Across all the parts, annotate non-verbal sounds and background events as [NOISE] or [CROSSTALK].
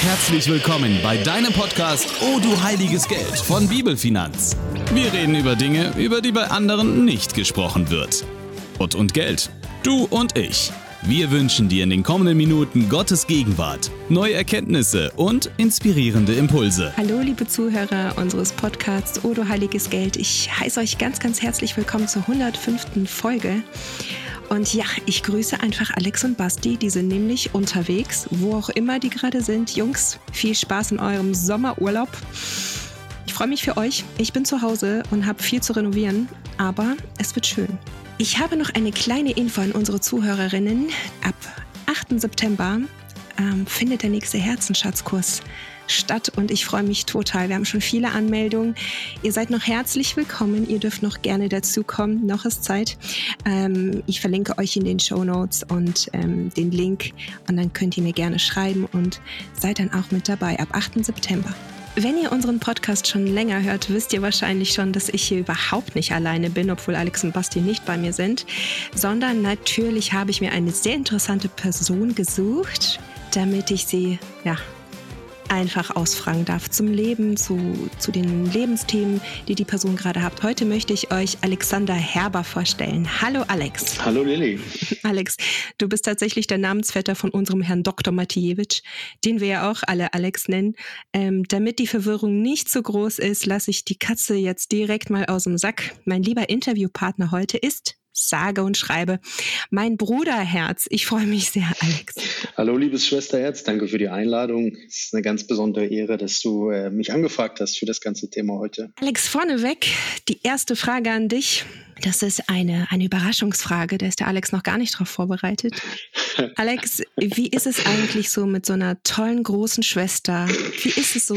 Herzlich willkommen bei deinem Podcast Oh du heiliges Geld von Bibelfinanz. Wir reden über Dinge, über die bei anderen nicht gesprochen wird. Gott und Geld. Du und ich. Wir wünschen dir in den kommenden Minuten Gottes Gegenwart, neue Erkenntnisse und inspirierende Impulse. Hallo, liebe Zuhörer unseres Podcasts Odo Heiliges Geld. Ich heiße euch ganz, ganz herzlich willkommen zur 105. Folge. Und ja, ich grüße einfach Alex und Basti. Die sind nämlich unterwegs, wo auch immer die gerade sind. Jungs, viel Spaß in eurem Sommerurlaub. Ich freue mich für euch. Ich bin zu Hause und habe viel zu renovieren, aber es wird schön. Ich habe noch eine kleine Info an unsere Zuhörerinnen. Ab 8. September ähm, findet der nächste Herzenschatzkurs statt und ich freue mich total. Wir haben schon viele Anmeldungen. Ihr seid noch herzlich willkommen. Ihr dürft noch gerne dazukommen. Noch ist Zeit. Ähm, ich verlinke euch in den Show Notes und ähm, den Link und dann könnt ihr mir gerne schreiben und seid dann auch mit dabei ab 8. September. Wenn ihr unseren Podcast schon länger hört, wisst ihr wahrscheinlich schon, dass ich hier überhaupt nicht alleine bin, obwohl Alex und Basti nicht bei mir sind, sondern natürlich habe ich mir eine sehr interessante Person gesucht, damit ich sie ja einfach ausfragen darf zum Leben, zu, zu den Lebensthemen, die die Person gerade hat. Heute möchte ich euch Alexander Herber vorstellen. Hallo Alex. Hallo Lilly. [LAUGHS] Alex, du bist tatsächlich der Namensvetter von unserem Herrn Dr. Matijewitsch, den wir ja auch alle Alex nennen. Ähm, damit die Verwirrung nicht so groß ist, lasse ich die Katze jetzt direkt mal aus dem Sack. Mein lieber Interviewpartner heute ist sage und schreibe. Mein Bruderherz, ich freue mich sehr, Alex. Hallo, liebes Schwesterherz, danke für die Einladung. Es ist eine ganz besondere Ehre, dass du äh, mich angefragt hast für das ganze Thema heute. Alex, vorneweg die erste Frage an dich. Das ist eine, eine Überraschungsfrage, da ist der Alex noch gar nicht drauf vorbereitet. [LAUGHS] Alex, wie ist es eigentlich so mit so einer tollen großen Schwester? Wie ist es so,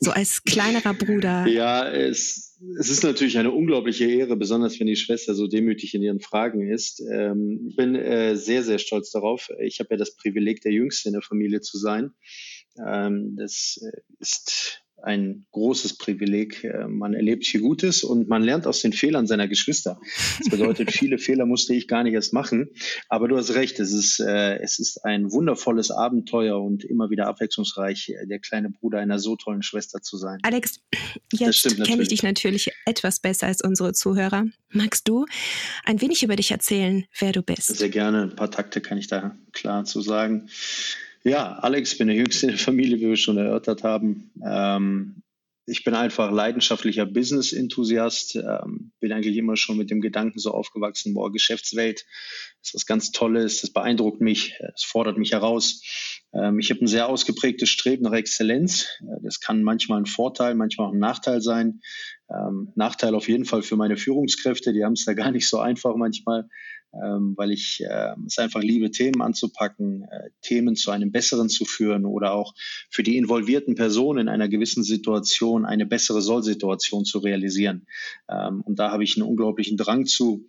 so als kleinerer Bruder? Ja, es es ist natürlich eine unglaubliche Ehre, besonders wenn die Schwester so demütig in ihren Fragen ist. Ähm, ich bin äh, sehr, sehr stolz darauf. Ich habe ja das Privileg, der Jüngste in der Familie zu sein. Ähm, das äh, ist ein großes Privileg. Äh, man erlebt viel Gutes und man lernt aus den Fehlern seiner Geschwister. Das bedeutet, [LAUGHS] viele Fehler musste ich gar nicht erst machen. Aber du hast recht, es ist, äh, es ist ein wundervolles Abenteuer und immer wieder abwechslungsreich, äh, der kleine Bruder einer so tollen Schwester zu sein. Alex, jetzt kenne ich dich natürlich etwas besser als unsere Zuhörer. Magst du ein wenig über dich erzählen, wer du bist? Sehr gerne. Ein paar Takte kann ich da klar zu sagen. Ja, Alex, bin der Jüngste in der Familie, wie wir schon erörtert haben. Ähm, ich bin einfach leidenschaftlicher Business-Enthusiast, ähm, bin eigentlich immer schon mit dem Gedanken so aufgewachsen, boah, Geschäftswelt ist was ganz Tolles, das beeindruckt mich, es fordert mich heraus. Ähm, ich habe ein sehr ausgeprägtes Streben nach Exzellenz. Äh, das kann manchmal ein Vorteil, manchmal auch ein Nachteil sein. Ähm, Nachteil auf jeden Fall für meine Führungskräfte, die haben es da gar nicht so einfach manchmal ähm, weil ich äh, es einfach liebe, Themen anzupacken, äh, Themen zu einem besseren zu führen oder auch für die involvierten Personen in einer gewissen Situation eine bessere Sollsituation zu realisieren. Ähm, und da habe ich einen unglaublichen Drang zu.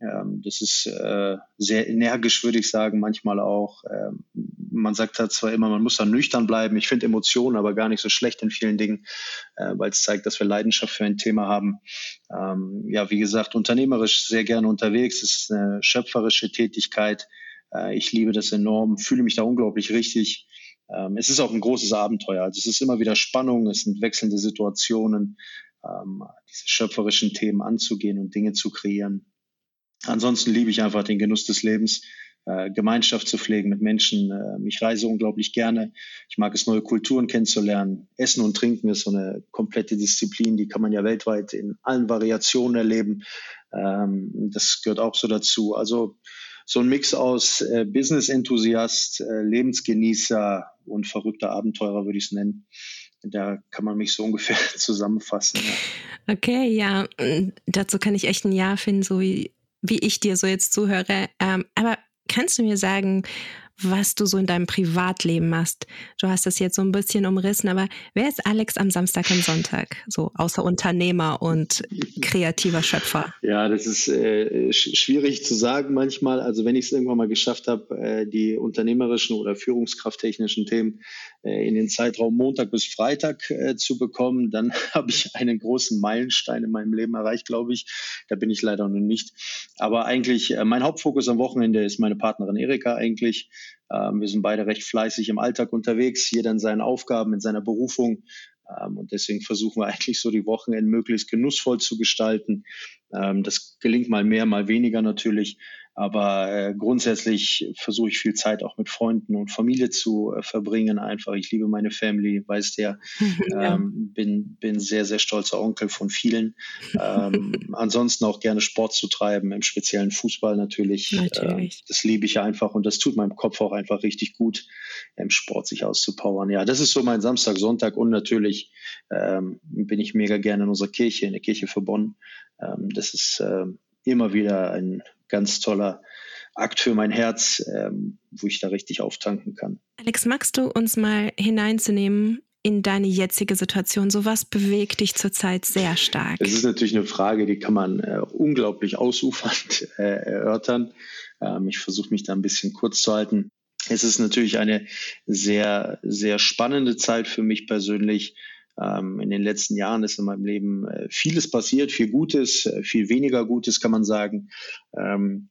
Ähm, das ist äh, sehr energisch, würde ich sagen, manchmal auch. Ähm, man sagt halt zwar immer, man muss dann nüchtern bleiben. Ich finde Emotionen aber gar nicht so schlecht in vielen Dingen, äh, weil es zeigt, dass wir Leidenschaft für ein Thema haben. Ähm, ja, wie gesagt, unternehmerisch sehr gerne unterwegs. Es ist eine schöpferische Tätigkeit. Äh, ich liebe das enorm, fühle mich da unglaublich richtig. Ähm, es ist auch ein großes Abenteuer. Also es ist immer wieder Spannung, es sind wechselnde Situationen, ähm, diese schöpferischen Themen anzugehen und Dinge zu kreieren. Ansonsten liebe ich einfach den Genuss des Lebens, äh, Gemeinschaft zu pflegen mit Menschen. Äh, ich reise unglaublich gerne. Ich mag es, neue Kulturen kennenzulernen. Essen und Trinken ist so eine komplette Disziplin, die kann man ja weltweit in allen Variationen erleben. Ähm, das gehört auch so dazu. Also so ein Mix aus äh, Business-Enthusiast, äh, Lebensgenießer und verrückter Abenteurer würde ich es nennen. Da kann man mich so [LAUGHS] ungefähr zusammenfassen. Ja. Okay, ja, dazu kann ich echt ein Ja finden, so wie wie ich dir so jetzt zuhöre. Ähm, aber kannst du mir sagen, was du so in deinem Privatleben machst. Du hast das jetzt so ein bisschen umrissen, aber wer ist Alex am Samstag und Sonntag? So außer Unternehmer und kreativer Schöpfer. Ja, das ist äh, schwierig zu sagen manchmal. Also wenn ich es irgendwann mal geschafft habe, äh, die unternehmerischen oder führungskrafttechnischen Themen in den Zeitraum Montag bis Freitag äh, zu bekommen, dann [LAUGHS] habe ich einen großen Meilenstein in meinem Leben erreicht, glaube ich. Da bin ich leider noch nicht. Aber eigentlich, äh, mein Hauptfokus am Wochenende ist meine Partnerin Erika eigentlich. Ähm, wir sind beide recht fleißig im Alltag unterwegs, jeder in seinen Aufgaben, in seiner Berufung. Ähm, und deswegen versuchen wir eigentlich so die Wochenende möglichst genussvoll zu gestalten. Ähm, das gelingt mal mehr, mal weniger natürlich. Aber äh, grundsätzlich versuche ich viel Zeit auch mit Freunden und Familie zu äh, verbringen. Einfach, ich liebe meine Family, weiß der. [LAUGHS] ja. ähm, bin, bin sehr, sehr stolzer Onkel von vielen. Ähm, [LAUGHS] ansonsten auch gerne Sport zu treiben, im speziellen Fußball natürlich. natürlich. Äh, das liebe ich einfach und das tut meinem Kopf auch einfach richtig gut, im Sport sich auszupowern. Ja, das ist so mein Samstag, Sonntag und natürlich ähm, bin ich mega gerne in unserer Kirche, in der Kirche für Bonn. Ähm, das ist ähm, immer wieder ein ganz toller Akt für mein Herz, ähm, wo ich da richtig auftanken kann. Alex, magst du uns mal hineinzunehmen in deine jetzige Situation? So was bewegt dich zurzeit sehr stark? Das ist natürlich eine Frage, die kann man äh, unglaublich ausufernd äh, erörtern. Ähm, ich versuche mich da ein bisschen kurz zu halten. Es ist natürlich eine sehr, sehr spannende Zeit für mich persönlich. Ähm, in den letzten Jahren ist in meinem Leben äh, vieles passiert, viel Gutes, äh, viel weniger Gutes, kann man sagen. Ähm,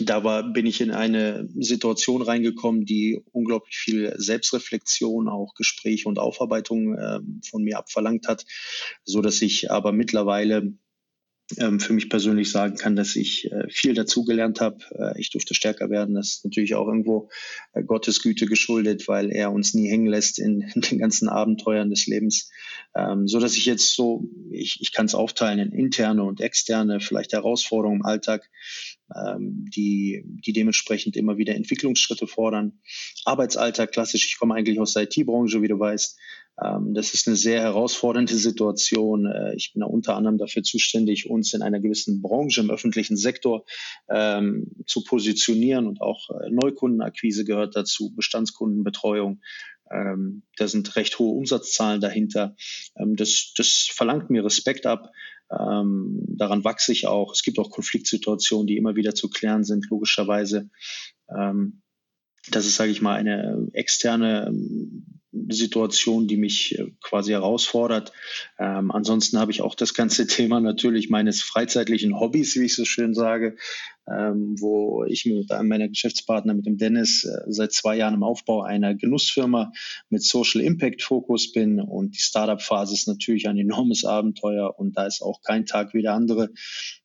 da war, bin ich in eine Situation reingekommen, die unglaublich viel Selbstreflexion, auch Gespräche und Aufarbeitung äh, von mir abverlangt hat, so dass ich aber mittlerweile ähm, für mich persönlich sagen kann, dass ich äh, viel dazugelernt habe. Äh, ich durfte stärker werden. Das ist natürlich auch irgendwo äh, Gottes Güte geschuldet, weil er uns nie hängen lässt in, [LAUGHS] in den ganzen Abenteuern des Lebens. Ähm, so dass ich jetzt so, ich, ich kann es aufteilen in interne und externe, vielleicht Herausforderungen im Alltag, ähm, die, die dementsprechend immer wieder Entwicklungsschritte fordern. Arbeitsalltag, klassisch, ich komme eigentlich aus der IT-Branche, wie du weißt. Ähm, das ist eine sehr herausfordernde Situation. Äh, ich bin unter anderem dafür zuständig, uns in einer gewissen Branche im öffentlichen Sektor ähm, zu positionieren und auch äh, Neukundenakquise gehört dazu, Bestandskundenbetreuung. Ähm, da sind recht hohe Umsatzzahlen dahinter. Ähm, das, das verlangt mir Respekt ab. Ähm, daran wachse ich auch. Es gibt auch Konfliktsituationen, die immer wieder zu klären sind, logischerweise. Ähm, das ist, sage ich mal, eine externe Situation, die mich äh, quasi herausfordert. Ähm, ansonsten habe ich auch das ganze [LAUGHS] Thema natürlich meines freizeitlichen Hobbys, wie ich so schön sage, ähm, wo ich mit einem meiner Geschäftspartner, mit dem Dennis, äh, seit zwei Jahren im Aufbau einer Genussfirma mit Social Impact Fokus bin. Und die Startup-Phase ist natürlich ein enormes Abenteuer und da ist auch kein Tag wie der andere.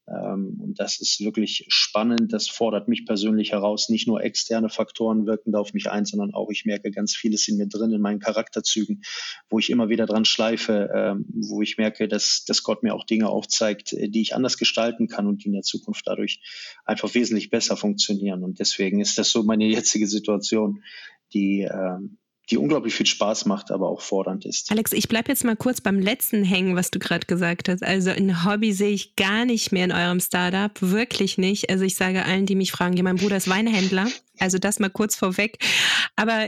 Ähm, und das ist wirklich spannend. Das fordert mich persönlich heraus. Nicht nur externe Faktoren wirken da auf mich ein, sondern auch ich merke ganz vieles in mir drin, in meinen Charakterzügen, wo ich immer wieder dran schleife, ähm, wo ich merke, dass, dass Gott mir auch Dinge aufzeigt, äh, die ich anders gestalten kann und die in der Zukunft dadurch einfach wesentlich besser funktionieren. Und deswegen ist das so meine [LAUGHS] jetzige Situation, die ähm, die unglaublich viel Spaß macht, aber auch fordernd ist. Alex, ich bleibe jetzt mal kurz beim letzten hängen, was du gerade gesagt hast. Also ein Hobby sehe ich gar nicht mehr in eurem Startup, wirklich nicht. Also ich sage allen, die mich fragen, ja, mein Bruder ist Weinhändler. Also das mal kurz vorweg. Aber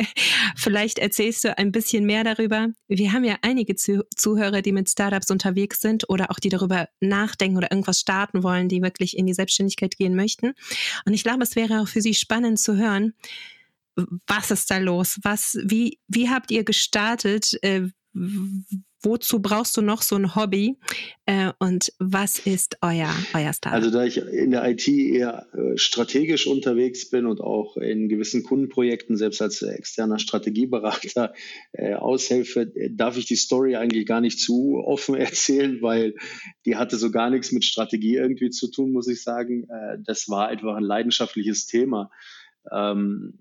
[LAUGHS] vielleicht erzählst du ein bisschen mehr darüber. Wir haben ja einige Zuhörer, die mit Startups unterwegs sind oder auch die darüber nachdenken oder irgendwas starten wollen, die wirklich in die Selbstständigkeit gehen möchten. Und ich glaube, es wäre auch für sie spannend zu hören, was ist da los? Was, wie, wie habt ihr gestartet? Äh, wozu brauchst du noch so ein Hobby? Äh, und was ist euer, euer Start? Also da ich in der IT eher äh, strategisch unterwegs bin und auch in gewissen Kundenprojekten selbst als externer Strategieberater äh, aushelfe, darf ich die Story eigentlich gar nicht zu offen [LAUGHS] erzählen, weil die hatte so gar nichts mit Strategie irgendwie zu tun, muss ich sagen. Äh, das war einfach ein leidenschaftliches Thema. Ähm,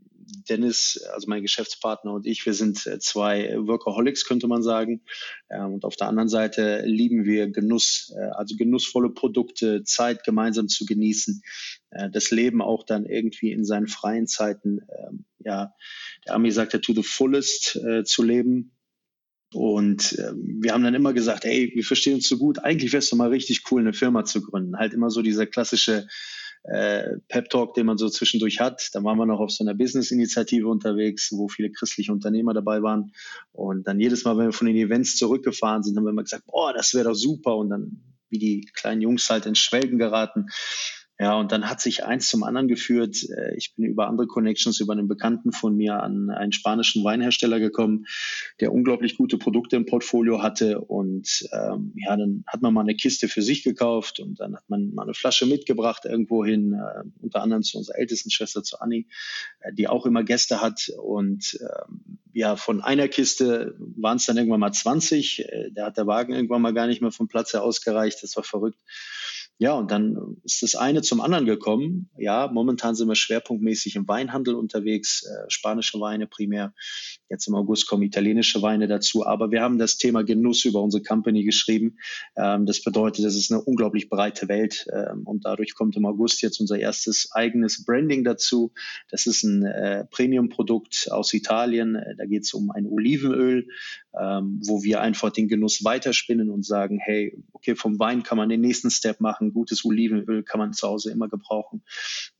Dennis, also mein Geschäftspartner und ich, wir sind äh, zwei Workaholics, könnte man sagen. Ähm, und auf der anderen Seite lieben wir Genuss, äh, also genussvolle Produkte, Zeit gemeinsam zu genießen, äh, das Leben auch dann irgendwie in seinen freien Zeiten, ähm, ja, der Ami sagt ja, to the fullest zu leben. Und ähm, wir haben dann immer gesagt, ey, wir verstehen uns so gut, eigentlich wäre es doch mal richtig cool, eine Firma zu gründen. Halt immer so dieser klassische äh, Pep-Talk, den man so zwischendurch hat. Da waren wir noch auf so einer Business-Initiative unterwegs, wo viele christliche Unternehmer dabei waren. Und dann jedes Mal, wenn wir von den Events zurückgefahren sind, haben wir immer gesagt, boah, das wäre doch super. Und dann, wie die kleinen Jungs halt ins Schwelgen geraten. Ja, und dann hat sich eins zum anderen geführt. Äh, ich bin über andere Connections, über einen Bekannten von mir an einen spanischen Weinhersteller gekommen, der unglaublich gute Produkte im Portfolio hatte. Und ähm, ja, dann hat man mal eine Kiste für sich gekauft und dann hat man mal eine Flasche mitgebracht irgendwo hin, äh, unter anderem zu unserer ältesten Schwester, zu Annie, äh, die auch immer Gäste hat. Und ähm, ja, von einer Kiste waren es dann irgendwann mal 20. Äh, der hat der Wagen irgendwann mal gar nicht mehr vom Platz her ausgereicht. Das war verrückt. Ja, und dann ist das eine zum anderen gekommen. Ja, momentan sind wir schwerpunktmäßig im Weinhandel unterwegs, äh, spanische Weine primär. Jetzt im August kommen italienische Weine dazu. Aber wir haben das Thema Genuss über unsere Company geschrieben. Ähm, das bedeutet, das ist eine unglaublich breite Welt. Ähm, und dadurch kommt im August jetzt unser erstes eigenes Branding dazu. Das ist ein äh, Premium-Produkt aus Italien. Äh, da geht es um ein Olivenöl, ähm, wo wir einfach den Genuss weiterspinnen und sagen, hey, okay, vom Wein kann man den nächsten Step machen. Gutes Olivenöl kann man zu Hause immer gebrauchen.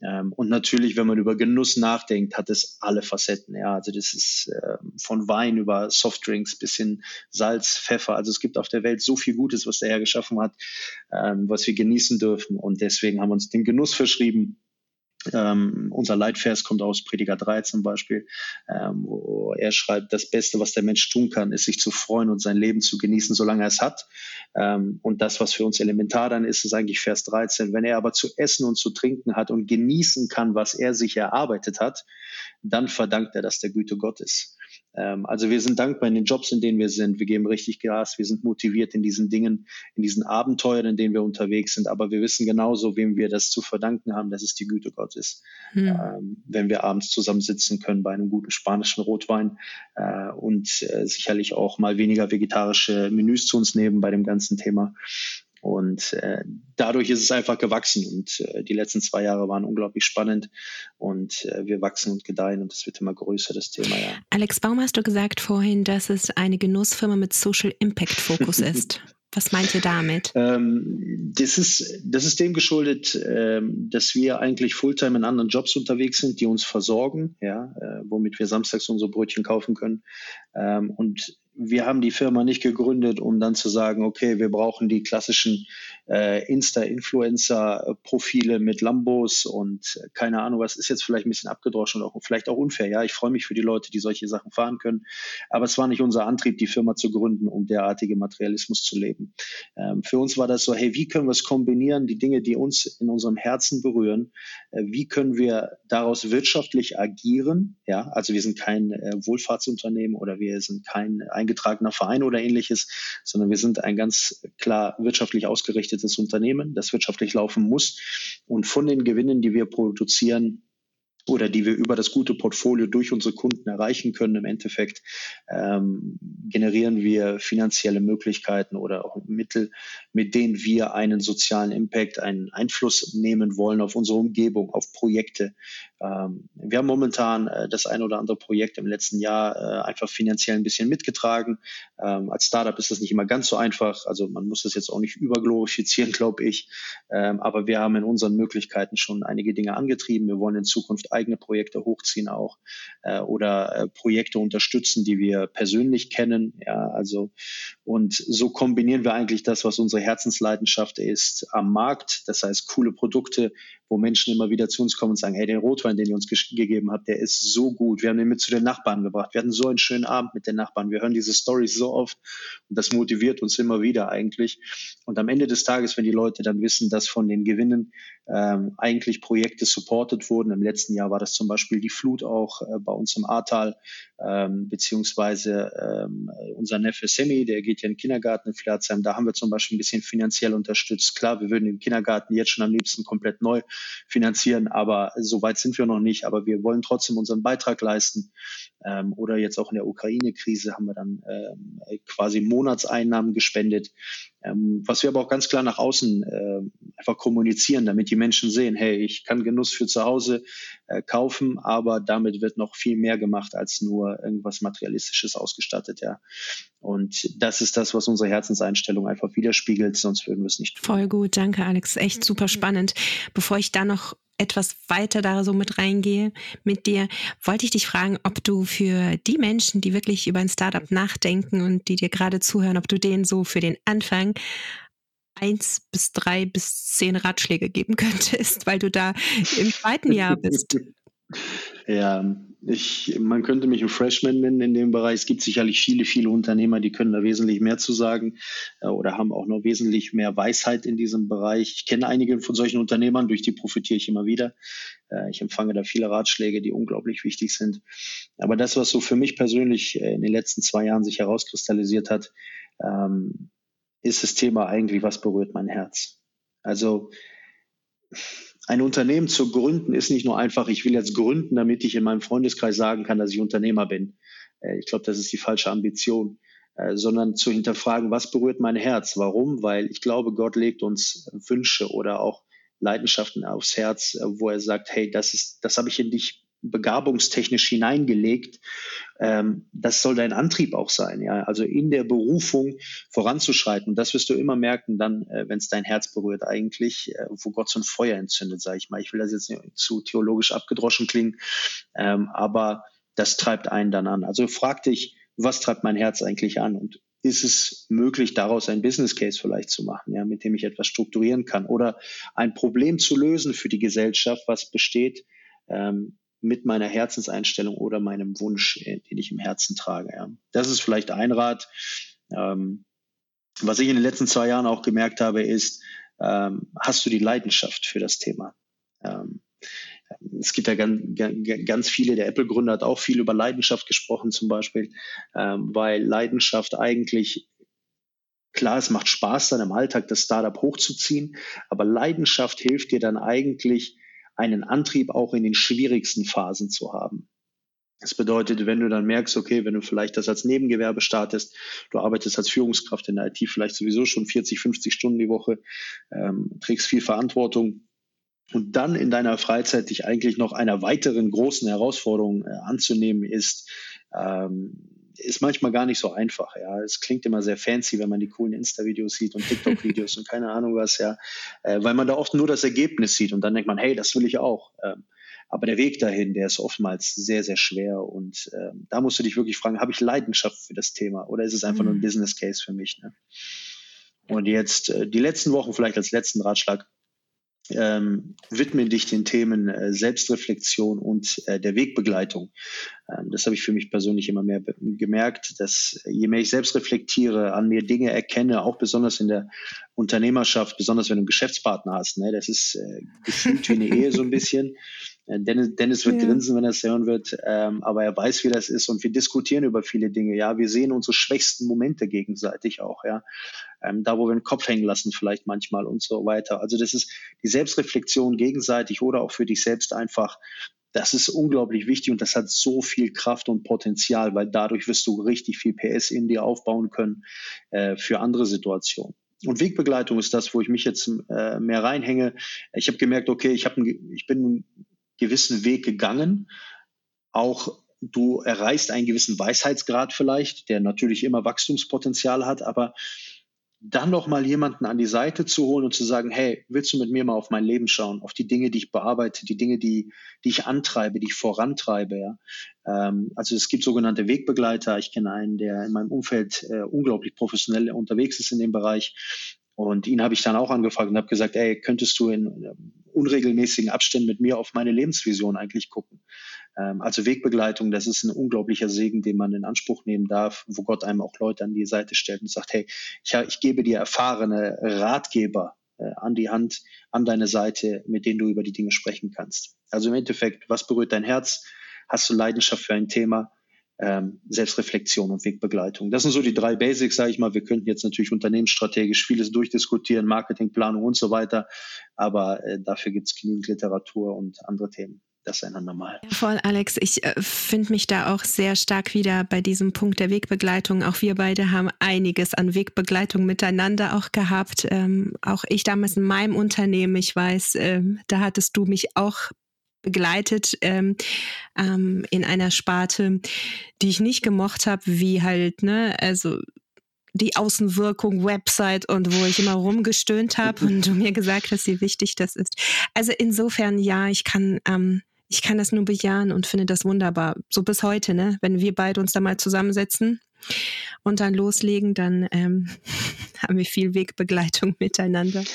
Ähm, und natürlich, wenn man über Genuss nachdenkt, hat es alle Facetten. Ja, also das ist äh, von Wein über Softdrinks bis hin Salz, Pfeffer. Also es gibt auf der Welt so viel Gutes, was der Herr geschaffen hat, ähm, was wir genießen dürfen. Und deswegen haben wir uns den Genuss verschrieben ähm, unser Leitvers kommt aus Prediger 3 zum Beispiel, ähm, wo er schreibt, das Beste, was der Mensch tun kann, ist sich zu freuen und sein Leben zu genießen, solange er es hat. Ähm, und das, was für uns elementar dann ist, ist eigentlich Vers 13. Wenn er aber zu essen und zu trinken hat und genießen kann, was er sich erarbeitet hat, dann verdankt er das der Güte Gottes. Ähm, also wir sind dankbar in den Jobs, in denen wir sind. Wir geben richtig Gas. Wir sind motiviert in diesen Dingen, in diesen Abenteuern, in denen wir unterwegs sind. Aber wir wissen genauso, wem wir das zu verdanken haben, dass es die Güte Gottes. Hm. Ähm, wenn wir abends zusammensitzen können bei einem guten spanischen Rotwein äh, und äh, sicherlich auch mal weniger vegetarische Menüs zu uns nehmen bei dem ganzen Thema. Und äh, dadurch ist es einfach gewachsen. Und äh, die letzten zwei Jahre waren unglaublich spannend. Und äh, wir wachsen und gedeihen und es wird immer größer, das Thema, ja. Alex Baum, hast du gesagt vorhin, dass es eine Genussfirma mit Social Impact Fokus [LAUGHS] ist. Was meint ihr damit? Ähm, das, ist, das ist dem geschuldet, ähm, dass wir eigentlich Fulltime in anderen Jobs unterwegs sind, die uns versorgen, ja, äh, womit wir samstags unsere Brötchen kaufen können. Ähm, und wir haben die Firma nicht gegründet, um dann zu sagen, okay, wir brauchen die klassischen äh, Insta-Influencer-Profile mit Lambos und äh, keine Ahnung, was ist jetzt vielleicht ein bisschen abgedroschen und auch, vielleicht auch unfair. Ja, ich freue mich für die Leute, die solche Sachen fahren können. Aber es war nicht unser Antrieb, die Firma zu gründen, um derartige Materialismus zu leben. Ähm, für uns war das so, hey, wie können wir es kombinieren, die Dinge, die uns in unserem Herzen berühren, äh, wie können wir daraus wirtschaftlich agieren? Ja, also wir sind kein äh, Wohlfahrtsunternehmen oder wir sind kein eingetragener Verein oder ähnliches, sondern wir sind ein ganz klar wirtschaftlich ausgerichtetes Unternehmen, das wirtschaftlich laufen muss. Und von den Gewinnen, die wir produzieren, oder die wir über das gute Portfolio durch unsere Kunden erreichen können. Im Endeffekt ähm, generieren wir finanzielle Möglichkeiten oder auch Mittel, mit denen wir einen sozialen Impact, einen Einfluss nehmen wollen auf unsere Umgebung, auf Projekte. Ähm, wir haben momentan äh, das ein oder andere Projekt im letzten Jahr äh, einfach finanziell ein bisschen mitgetragen. Ähm, als Startup ist das nicht immer ganz so einfach. Also man muss das jetzt auch nicht überglorifizieren, [LAUGHS] glaube ich. Ähm, aber wir haben in unseren Möglichkeiten schon einige Dinge angetrieben. Wir wollen in Zukunft eigene Projekte hochziehen auch äh, oder Projekte unterstützen, die wir persönlich kennen. Ja, also und so kombinieren wir eigentlich das, was unsere Herzensleidenschaft ist, am Markt. Das heißt, coole Produkte, wo Menschen immer wieder zu uns kommen und sagen, hey, den Rotwein, den ihr uns gegeben habt, der ist so gut. Wir haben den mit zu den Nachbarn gebracht. Wir hatten so einen schönen Abend mit den Nachbarn. Wir hören diese Stories so oft und das motiviert uns immer wieder eigentlich. Und am Ende des Tages, wenn die Leute dann wissen, dass von den Gewinnen ähm, eigentlich Projekte supported wurden. Im letzten Jahr war das zum Beispiel die Flut auch äh, bei uns im Ahrtal, ähm, beziehungsweise ähm, unser Neffe Semi, der geht ja in den Kindergarten in Flerzheim. Da haben wir zum Beispiel ein bisschen finanziell unterstützt. Klar, wir würden den Kindergarten jetzt schon am liebsten komplett neu finanzieren, aber so weit sind wir noch nicht. Aber wir wollen trotzdem unseren Beitrag leisten. Ähm, oder jetzt auch in der Ukraine-Krise haben wir dann ähm, quasi Monatseinnahmen gespendet. Ähm, was wir aber auch ganz klar nach außen äh, einfach kommunizieren, damit die Menschen sehen, hey, ich kann Genuss für zu Hause äh, kaufen, aber damit wird noch viel mehr gemacht als nur irgendwas Materialistisches ausgestattet, ja. Und das ist das, was unsere Herzenseinstellung einfach widerspiegelt, sonst würden wir es nicht tun. Voll gut, danke Alex, echt super spannend. Bevor ich da noch etwas weiter da so mit reingehe mit dir, wollte ich dich fragen, ob du für die Menschen, die wirklich über ein Startup nachdenken und die dir gerade zuhören, ob du denen so für den Anfang eins bis drei bis zehn Ratschläge geben könntest, [LAUGHS] weil du da im zweiten Jahr bist. [LAUGHS] Ja, ich, man könnte mich ein Freshman nennen in dem Bereich. Es gibt sicherlich viele, viele Unternehmer, die können da wesentlich mehr zu sagen äh, oder haben auch noch wesentlich mehr Weisheit in diesem Bereich. Ich kenne einige von solchen Unternehmern, durch die profitiere ich immer wieder. Äh, ich empfange da viele Ratschläge, die unglaublich wichtig sind. Aber das, was so für mich persönlich äh, in den letzten zwei Jahren sich herauskristallisiert hat, ähm, ist das Thema eigentlich, was berührt mein Herz? Also ein Unternehmen zu gründen ist nicht nur einfach, ich will jetzt gründen, damit ich in meinem Freundeskreis sagen kann, dass ich Unternehmer bin. Äh, ich glaube, das ist die falsche Ambition, äh, sondern zu hinterfragen, was berührt mein Herz? Warum? Weil ich glaube, Gott legt uns Wünsche oder auch Leidenschaften aufs Herz, äh, wo er sagt, hey, das ist, das habe ich in dich begabungstechnisch hineingelegt. Ähm, das soll dein Antrieb auch sein, ja. Also in der Berufung voranzuschreiten. Und das wirst du immer merken, dann, äh, wenn es dein Herz berührt, eigentlich, äh, wo Gott so ein Feuer entzündet, sage ich mal. Ich will das jetzt nicht zu theologisch abgedroschen klingen, ähm, aber das treibt einen dann an. Also frag dich, was treibt mein Herz eigentlich an? Und ist es möglich, daraus ein Business Case vielleicht zu machen, ja, mit dem ich etwas strukturieren kann oder ein Problem zu lösen für die Gesellschaft, was besteht, ähm, mit meiner Herzenseinstellung oder meinem Wunsch, äh, den ich im Herzen trage. Ja. Das ist vielleicht ein Rat. Ähm, was ich in den letzten zwei Jahren auch gemerkt habe, ist, ähm, hast du die Leidenschaft für das Thema? Ähm, es gibt ja ganz, ganz viele, der Apple-Gründer hat auch viel über Leidenschaft gesprochen zum Beispiel, ähm, weil Leidenschaft eigentlich Klar, es macht Spaß, dann im Alltag das Startup hochzuziehen, aber Leidenschaft hilft dir dann eigentlich, einen Antrieb auch in den schwierigsten Phasen zu haben. Das bedeutet, wenn du dann merkst, okay, wenn du vielleicht das als Nebengewerbe startest, du arbeitest als Führungskraft in der IT vielleicht sowieso schon 40, 50 Stunden die Woche, ähm, trägst viel Verantwortung und dann in deiner Freizeit dich eigentlich noch einer weiteren großen Herausforderung äh, anzunehmen ist, ähm, ist manchmal gar nicht so einfach. Ja, es klingt immer sehr fancy, wenn man die coolen Insta-Videos sieht und TikTok-Videos und keine Ahnung was, ja, äh, weil man da oft nur das Ergebnis sieht und dann denkt man, hey, das will ich auch. Ähm, aber der Weg dahin, der ist oftmals sehr, sehr schwer und ähm, da musst du dich wirklich fragen, habe ich Leidenschaft für das Thema oder ist es einfach mhm. nur ein mhm. Business Case für mich? Ne? Und jetzt äh, die letzten Wochen vielleicht als letzten Ratschlag ähm, widme dich den Themen äh, Selbstreflexion und äh, der Wegbegleitung. Ähm, das habe ich für mich persönlich immer mehr gemerkt, dass je mehr ich selbst reflektiere, an mir Dinge erkenne, auch besonders in der Unternehmerschaft, besonders wenn du einen Geschäftspartner hast, ne, das ist äh, gefühlt wie eine Ehe so ein bisschen. Äh, Dennis, Dennis wird ja. grinsen, wenn er es hören wird, ähm, aber er weiß, wie das ist und wir diskutieren über viele Dinge. Ja, wir sehen unsere schwächsten Momente gegenseitig auch. Ja, ähm, da wo wir den Kopf hängen lassen vielleicht manchmal und so weiter. Also das ist die Selbstreflexion gegenseitig oder auch für dich selbst einfach. Das ist unglaublich wichtig und das hat so viel Kraft und Potenzial, weil dadurch wirst du richtig viel PS in dir aufbauen können äh, für andere Situationen. Und Wegbegleitung ist das, wo ich mich jetzt äh, mehr reinhänge. Ich habe gemerkt, okay, ich, hab ein, ich bin gewissen Weg gegangen. Auch du erreichst einen gewissen Weisheitsgrad vielleicht, der natürlich immer Wachstumspotenzial hat, aber dann noch mal jemanden an die Seite zu holen und zu sagen, hey, willst du mit mir mal auf mein Leben schauen, auf die Dinge, die ich bearbeite, die Dinge, die, die ich antreibe, die ich vorantreibe. Ja? Ähm, also es gibt sogenannte Wegbegleiter. Ich kenne einen, der in meinem Umfeld äh, unglaublich professionell unterwegs ist in dem Bereich. Und ihn habe ich dann auch angefragt und habe gesagt, ey, könntest du in ähm, unregelmäßigen Abständen mit mir auf meine Lebensvision eigentlich gucken? Ähm, also Wegbegleitung, das ist ein unglaublicher Segen, den man in Anspruch nehmen darf, wo Gott einem auch Leute an die Seite stellt und sagt, hey, ich, ich gebe dir erfahrene Ratgeber äh, an die Hand, an deine Seite, mit denen du über die Dinge sprechen kannst. Also im Endeffekt, was berührt dein Herz? Hast du Leidenschaft für ein Thema? Ähm, Selbstreflexion und Wegbegleitung. Das sind so die drei Basics, sage ich mal. Wir könnten jetzt natürlich unternehmensstrategisch vieles durchdiskutieren, Marketingplanung und so weiter, aber äh, dafür gibt es genügend Literatur und andere Themen. Das ein andermal. Voll, Alex. Ich äh, finde mich da auch sehr stark wieder bei diesem Punkt der Wegbegleitung. Auch wir beide haben einiges an Wegbegleitung miteinander auch gehabt. Ähm, auch ich damals in meinem Unternehmen, ich weiß, ähm, da hattest du mich auch begleitet ähm, ähm, in einer Sparte, die ich nicht gemocht habe, wie halt, ne, also die Außenwirkung, Website und wo ich immer rumgestöhnt habe und du mir gesagt hast, wie wichtig das ist. Also insofern, ja, ich kann, ähm, ich kann das nur bejahen und finde das wunderbar. So bis heute, ne? Wenn wir beide uns da mal zusammensetzen und dann loslegen, dann ähm, [LAUGHS] haben wir viel Wegbegleitung miteinander.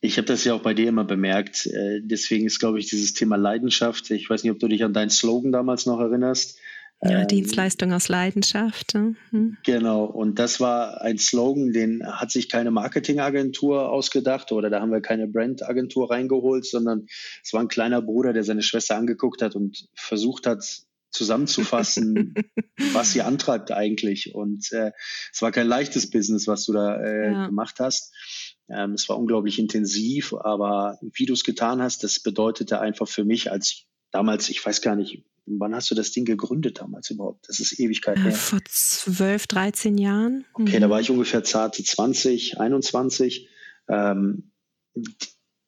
Ich habe das ja auch bei dir immer bemerkt. Äh, deswegen ist, glaube ich, dieses Thema Leidenschaft. Ich weiß nicht, ob du dich an deinen Slogan damals noch erinnerst. Ja, ähm, Dienstleistung aus Leidenschaft. Mhm. Genau, und das war ein Slogan, den hat sich keine Marketingagentur ausgedacht oder da haben wir keine Brandagentur reingeholt, sondern es war ein kleiner Bruder, der seine Schwester angeguckt hat und versucht hat, zusammenzufassen, [LAUGHS] was sie antreibt eigentlich. Und äh, es war kein leichtes Business, was du da äh, ja. gemacht hast. Ähm, es war unglaublich intensiv, aber wie du es getan hast, das bedeutete einfach für mich als damals, ich weiß gar nicht, wann hast du das Ding gegründet damals überhaupt? Das ist Ewigkeit her. Vor 12, 13 Jahren. Okay, mhm. da war ich ungefähr zarte 20, 21. Ähm,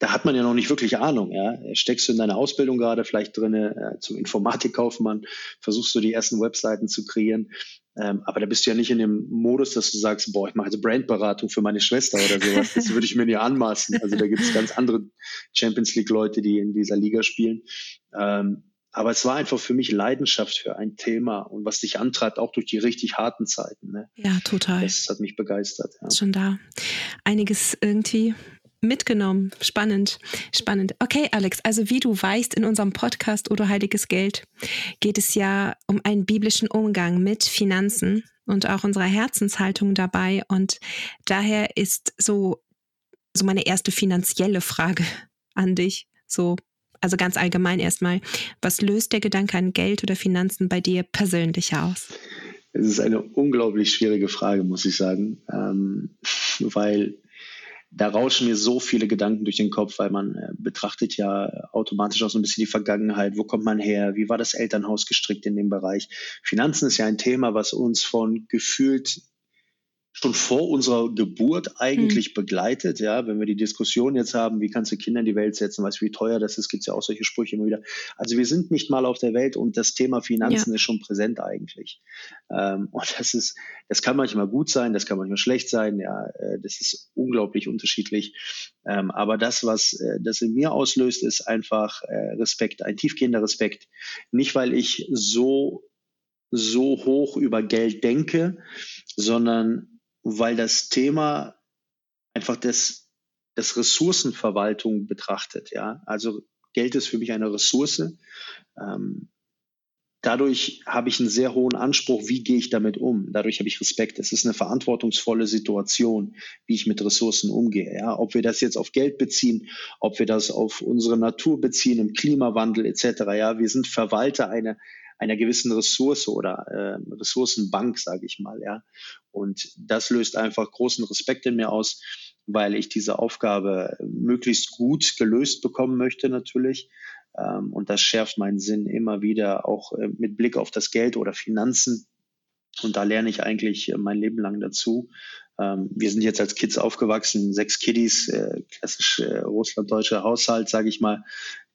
da hat man ja noch nicht wirklich Ahnung. Ja? Steckst du in deiner Ausbildung gerade vielleicht drin äh, zum Informatikkaufmann, versuchst du die ersten Webseiten zu kreieren. Ähm, aber da bist du ja nicht in dem Modus, dass du sagst, boah, ich mache jetzt Brandberatung für meine Schwester oder sowas. Das würde ich mir nie anmaßen. Also da gibt es ganz andere Champions League-Leute, die in dieser Liga spielen. Ähm, aber es war einfach für mich Leidenschaft für ein Thema und was dich antreibt, auch durch die richtig harten Zeiten. Ne? Ja, total. Das hat mich begeistert. Ja. Ist schon da. Einiges irgendwie mitgenommen. Spannend, spannend. Okay, Alex, also wie du weißt, in unserem Podcast oder Heiliges Geld geht es ja um einen biblischen Umgang mit Finanzen und auch unserer Herzenshaltung dabei. Und daher ist so, so meine erste finanzielle Frage an dich. So, also ganz allgemein erstmal, was löst der Gedanke an Geld oder Finanzen bei dir persönlich aus? Es ist eine unglaublich schwierige Frage, muss ich sagen, ähm, weil da rauschen mir so viele Gedanken durch den Kopf, weil man äh, betrachtet ja automatisch auch so ein bisschen die Vergangenheit. Wo kommt man her? Wie war das Elternhaus gestrickt in dem Bereich? Finanzen ist ja ein Thema, was uns von gefühlt schon vor unserer Geburt eigentlich mhm. begleitet. Ja, wenn wir die Diskussion jetzt haben, wie kannst du Kinder in die Welt setzen, weißt du, wie teuer das ist, gibt es ja auch solche Sprüche immer wieder. Also wir sind nicht mal auf der Welt und das Thema Finanzen ja. ist schon präsent eigentlich. Ähm, und [LAUGHS] das ist, das kann manchmal gut sein, das kann manchmal schlecht sein. Ja, äh, das ist unglaublich unterschiedlich. Ähm, aber das, was äh, das in mir auslöst, ist einfach äh, Respekt, ein tiefgehender Respekt. Nicht, weil ich so so hoch über Geld denke, sondern weil das Thema einfach das, das Ressourcenverwaltung betrachtet. Ja, also Geld ist für mich eine Ressource. Ähm, dadurch habe ich einen sehr hohen Anspruch, wie gehe ich damit um. Dadurch habe ich Respekt. Es ist eine verantwortungsvolle Situation, wie ich mit Ressourcen umgehe. Ja, ob wir das jetzt auf Geld beziehen, ob wir das auf unsere Natur beziehen, im Klimawandel etc. Ja, wir sind Verwalter einer einer gewissen Ressource oder äh, Ressourcenbank, sage ich mal. Ja. Und das löst einfach großen Respekt in mir aus, weil ich diese Aufgabe möglichst gut gelöst bekommen möchte natürlich. Ähm, und das schärft meinen Sinn immer wieder, auch äh, mit Blick auf das Geld oder Finanzen. Und da lerne ich eigentlich äh, mein Leben lang dazu. Ähm, wir sind jetzt als Kids aufgewachsen, sechs Kiddies, äh, klassisch äh, russlanddeutscher Haushalt, sage ich mal.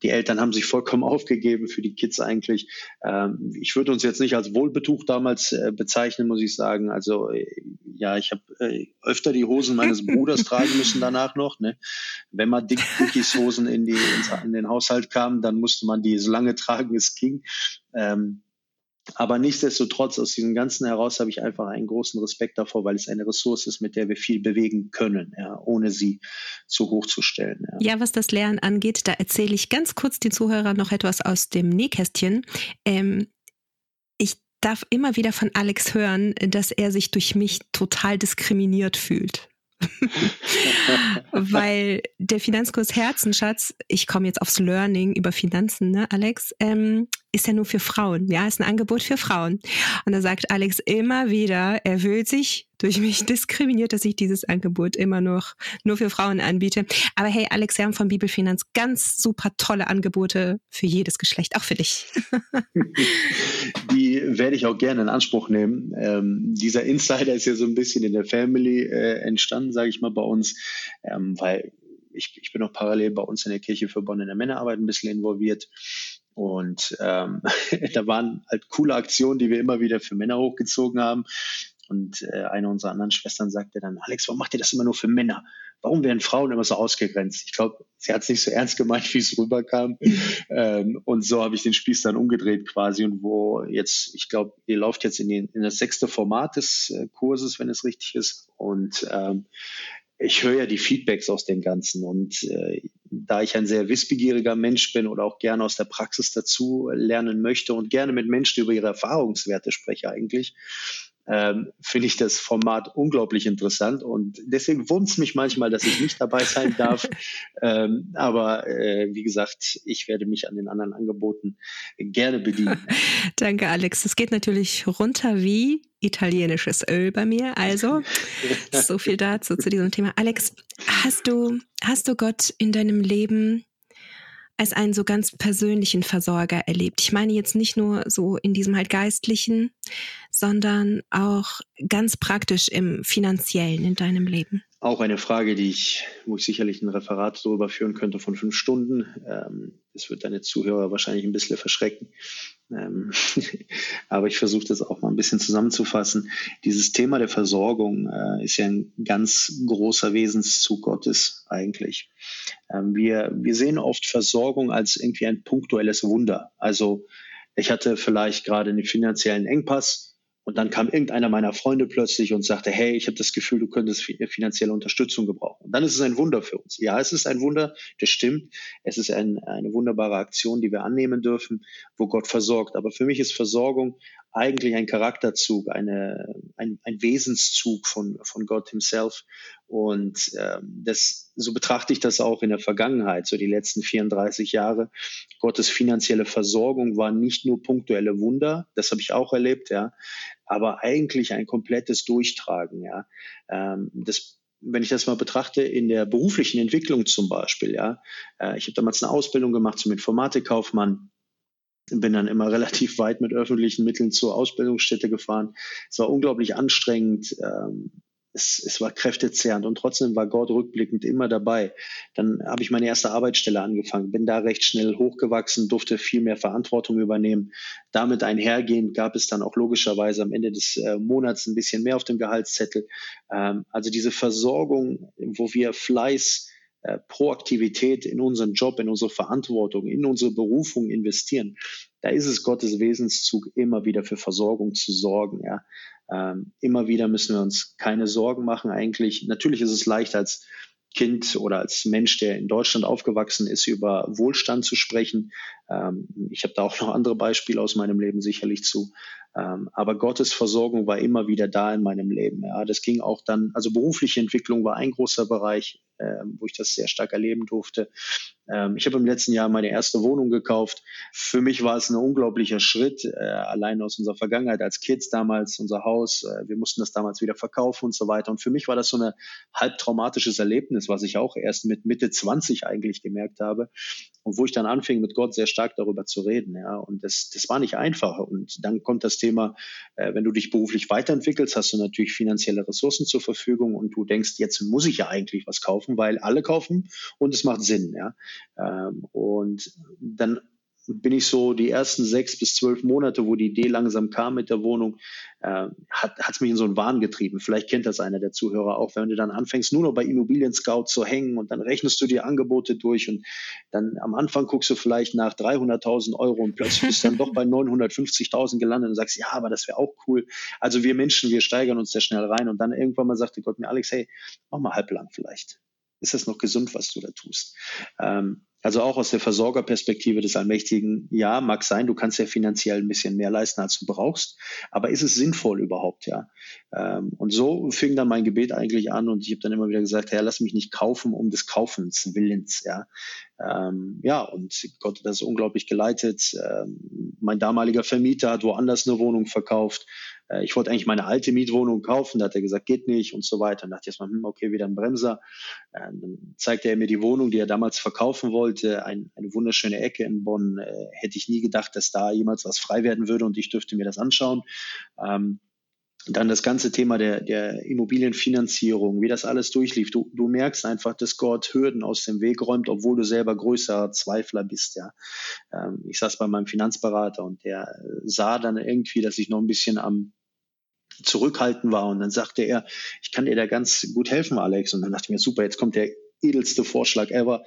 Die Eltern haben sich vollkommen [LAUGHS] aufgegeben für die Kids eigentlich. Ähm, ich würde uns jetzt nicht als Wohlbetucht damals äh, bezeichnen, muss ich sagen. Also äh, ja, ich habe äh, öfter die Hosen meines [LAUGHS] Bruders tragen müssen danach noch. Ne? Wenn mal dick Dickies Hosen in, die, in den Haushalt kamen, dann musste man die so lange tragen, es ging. Ähm, aber nichtsdestotrotz, aus diesem Ganzen heraus habe ich einfach einen großen Respekt davor, weil es eine Ressource ist, mit der wir viel bewegen können, ja, ohne sie zu hoch zu stellen. Ja. ja. was das Lernen angeht, da erzähle ich ganz kurz den Zuhörern noch etwas aus dem Nähkästchen. Ähm, ich darf immer wieder von Alex hören, dass er sich durch mich total diskriminiert fühlt. [LAUGHS] Weil der Finanzkurs Herzenschatz, ich komme jetzt aufs Learning über Finanzen, ne, Alex, ähm, ist ja nur für Frauen. Ja, ist ein Angebot für Frauen. Und da sagt Alex immer wieder, er fühlt sich durch mich [LAUGHS] diskriminiert, dass ich dieses Angebot immer noch nur für Frauen anbiete. Aber hey, Alex, wir haben von Bibelfinanz ganz super tolle Angebote für jedes Geschlecht, auch für dich. [LAUGHS] Werde ich auch gerne in Anspruch nehmen. Ähm, dieser Insider ist ja so ein bisschen in der Family äh, entstanden, sage ich mal, bei uns, ähm, weil ich, ich bin auch parallel bei uns in der Kirche für Bonn in der Männerarbeit ein bisschen involviert. Und ähm, [LAUGHS] da waren halt coole Aktionen, die wir immer wieder für Männer hochgezogen haben. Und äh, eine unserer anderen Schwestern sagte dann, Alex, warum macht ihr das immer nur für Männer? Warum werden Frauen immer so ausgegrenzt? Ich glaube, sie hat es nicht so ernst gemeint, [LAUGHS] wie es rüberkam. ähm, und so habe ich den Spieß dann umgedreht quasi und wo jetzt, ich glaube, ihr lauft jetzt in, den, in das sechste Format des äh, Kurses, wenn es richtig ist. Und ähm, ich höre ja die Feedbacks aus dem Ganzen und äh, da ich ein sehr wissbegieriger Mensch bin oder auch gerne aus der Praxis dazu lernen möchte und gerne mit Menschen über ihre Erfahrungswerte spreche eigentlich, ähm, finde ich das Format unglaublich interessant und deswegen wundert es mich manchmal, dass ich nicht dabei sein [LAUGHS] darf. ähm, aber äh, wie gesagt, ich werde mich an den anderen Angeboten gerne bedienen. [LAUGHS] Danke, Alex. Es geht natürlich runter wie italienisches Öl bei mir. Also, [LAUGHS] so viel dazu zu diesem Thema. Alex, hast du, hast du Gott in deinem Leben als einen so ganz persönlichen Versorger erlebt? Ich meine jetzt nicht nur so in diesem halt geistlichen, sondern auch ganz praktisch im finanziellen in deinem Leben. Auch eine Frage, die ich, wo ich sicherlich ein Referat darüber führen könnte von fünf Stunden. Ähm, das wird deine Zuhörer wahrscheinlich ein bisschen verschrecken. Ähm, [LAUGHS] aber ich versuche das auch mal ein bisschen zusammenzufassen. Dieses Thema der Versorgung äh, ist ja ein ganz großer Wesenszug Gottes eigentlich. Ähm, wir, wir sehen oft Versorgung als irgendwie ein punktuelles Wunder. Also ich hatte vielleicht gerade einen finanziellen Engpass und dann kam irgendeiner meiner Freunde plötzlich und sagte, hey, ich habe das Gefühl, du könntest finanzielle Unterstützung gebrauchen. Und dann ist es ein Wunder für uns. Ja, es ist ein Wunder, das stimmt. Es ist ein, eine wunderbare Aktion, die wir annehmen dürfen, wo Gott versorgt. Aber für mich ist Versorgung eigentlich ein Charakterzug, eine, ein, ein Wesenszug von, von Gott himself. Und ähm, das, so betrachte ich das auch in der Vergangenheit, so die letzten 34 Jahre. Gottes finanzielle Versorgung war nicht nur punktuelle Wunder, das habe ich auch erlebt, ja, aber eigentlich ein komplettes Durchtragen, ja. Ähm, das wenn ich das mal betrachte, in der beruflichen Entwicklung zum Beispiel, ja, äh, ich habe damals eine Ausbildung gemacht zum Informatikkaufmann, bin dann immer [LAUGHS] relativ weit mit öffentlichen Mitteln zur Ausbildungsstätte gefahren. Es war unglaublich anstrengend. Ähm, es, es war kräftezehrend und trotzdem war Gott rückblickend immer dabei. Dann habe ich meine erste Arbeitsstelle angefangen, bin da recht schnell hochgewachsen, durfte viel mehr Verantwortung übernehmen. Damit einhergehend gab es dann auch logischerweise am Ende des äh, Monats ein bisschen mehr auf dem Gehaltszettel. Ähm, also diese Versorgung, wo wir Fleiß äh, Proaktivität in unseren Job, in unsere Verantwortung, in unsere Berufung investieren, da ist es Gottes Wesenszug, immer wieder für Versorgung zu sorgen. Ja. Ähm, immer wieder müssen wir uns keine Sorgen machen eigentlich. Natürlich ist es leicht als Kind oder als Mensch, der in Deutschland aufgewachsen ist, über Wohlstand zu sprechen. Ähm, ich habe da auch noch andere Beispiele aus meinem Leben sicherlich zu. Ähm, aber Gottes Versorgung war immer wieder da in meinem Leben. Ja, das ging auch dann, also berufliche Entwicklung war ein großer Bereich, äh, wo ich das sehr stark erleben durfte. Ähm, ich habe im letzten Jahr meine erste Wohnung gekauft. Für mich war es ein unglaublicher Schritt, äh, allein aus unserer Vergangenheit als Kids damals, unser Haus. Äh, wir mussten das damals wieder verkaufen und so weiter. Und für mich war das so ein halb traumatisches Erlebnis, was ich auch erst mit Mitte 20 eigentlich gemerkt habe. Und wo ich dann anfing, mit Gott sehr stark darüber zu reden. Ja, und das, das war nicht einfach. Und dann kommt das Thema, äh, wenn du dich beruflich weiterentwickelst, hast du natürlich finanzielle Ressourcen zur Verfügung und du denkst, jetzt muss ich ja eigentlich was kaufen, weil alle kaufen und es macht Sinn. Ja. Ähm, und dann bin ich so die ersten sechs bis zwölf Monate, wo die Idee langsam kam mit der Wohnung, äh, hat es mich in so einen Wahn getrieben. Vielleicht kennt das einer der Zuhörer auch, wenn du dann anfängst, nur noch bei Immobilien Scout zu hängen und dann rechnest du dir Angebote durch und dann am Anfang guckst du vielleicht nach 300.000 Euro und plötzlich bist du dann doch bei 950.000 gelandet und sagst, ja, aber das wäre auch cool. Also wir Menschen, wir steigern uns sehr schnell rein und dann irgendwann mal sagte Gott mir, Alex, hey, mach mal halblang vielleicht. Ist das noch gesund, was du da tust? Ähm, also auch aus der Versorgerperspektive des Allmächtigen, ja, mag sein, du kannst ja finanziell ein bisschen mehr leisten, als du brauchst, aber ist es sinnvoll überhaupt, ja? Ähm, und so fing dann mein Gebet eigentlich an und ich habe dann immer wieder gesagt, Herr, lass mich nicht kaufen um des Kaufens Willens, ja. Ähm, ja, und Gott hat das unglaublich geleitet. Ähm, mein damaliger Vermieter hat woanders eine Wohnung verkauft äh, ich wollte eigentlich meine alte Mietwohnung kaufen, da hat er gesagt, geht nicht und so weiter. Und dachte ich erstmal, hm, okay, wieder ein Bremser. Ähm, dann zeigte er mir die Wohnung, die er damals verkaufen wollte, ein, eine wunderschöne Ecke in Bonn. Äh, hätte ich nie gedacht, dass da jemals was frei werden würde und ich dürfte mir das anschauen. Ähm, dann das ganze Thema der, der Immobilienfinanzierung, wie das alles durchlief. Du, du merkst einfach, dass Gott Hürden aus dem Weg räumt, obwohl du selber größer Zweifler bist. Ja. Ähm, ich saß bei meinem Finanzberater und der sah dann irgendwie, dass ich noch ein bisschen am zurückhaltend war. Und dann sagte er, ich kann dir da ganz gut helfen, Alex. Und dann dachte ich mir, super, jetzt kommt der edelste Vorschlag ever.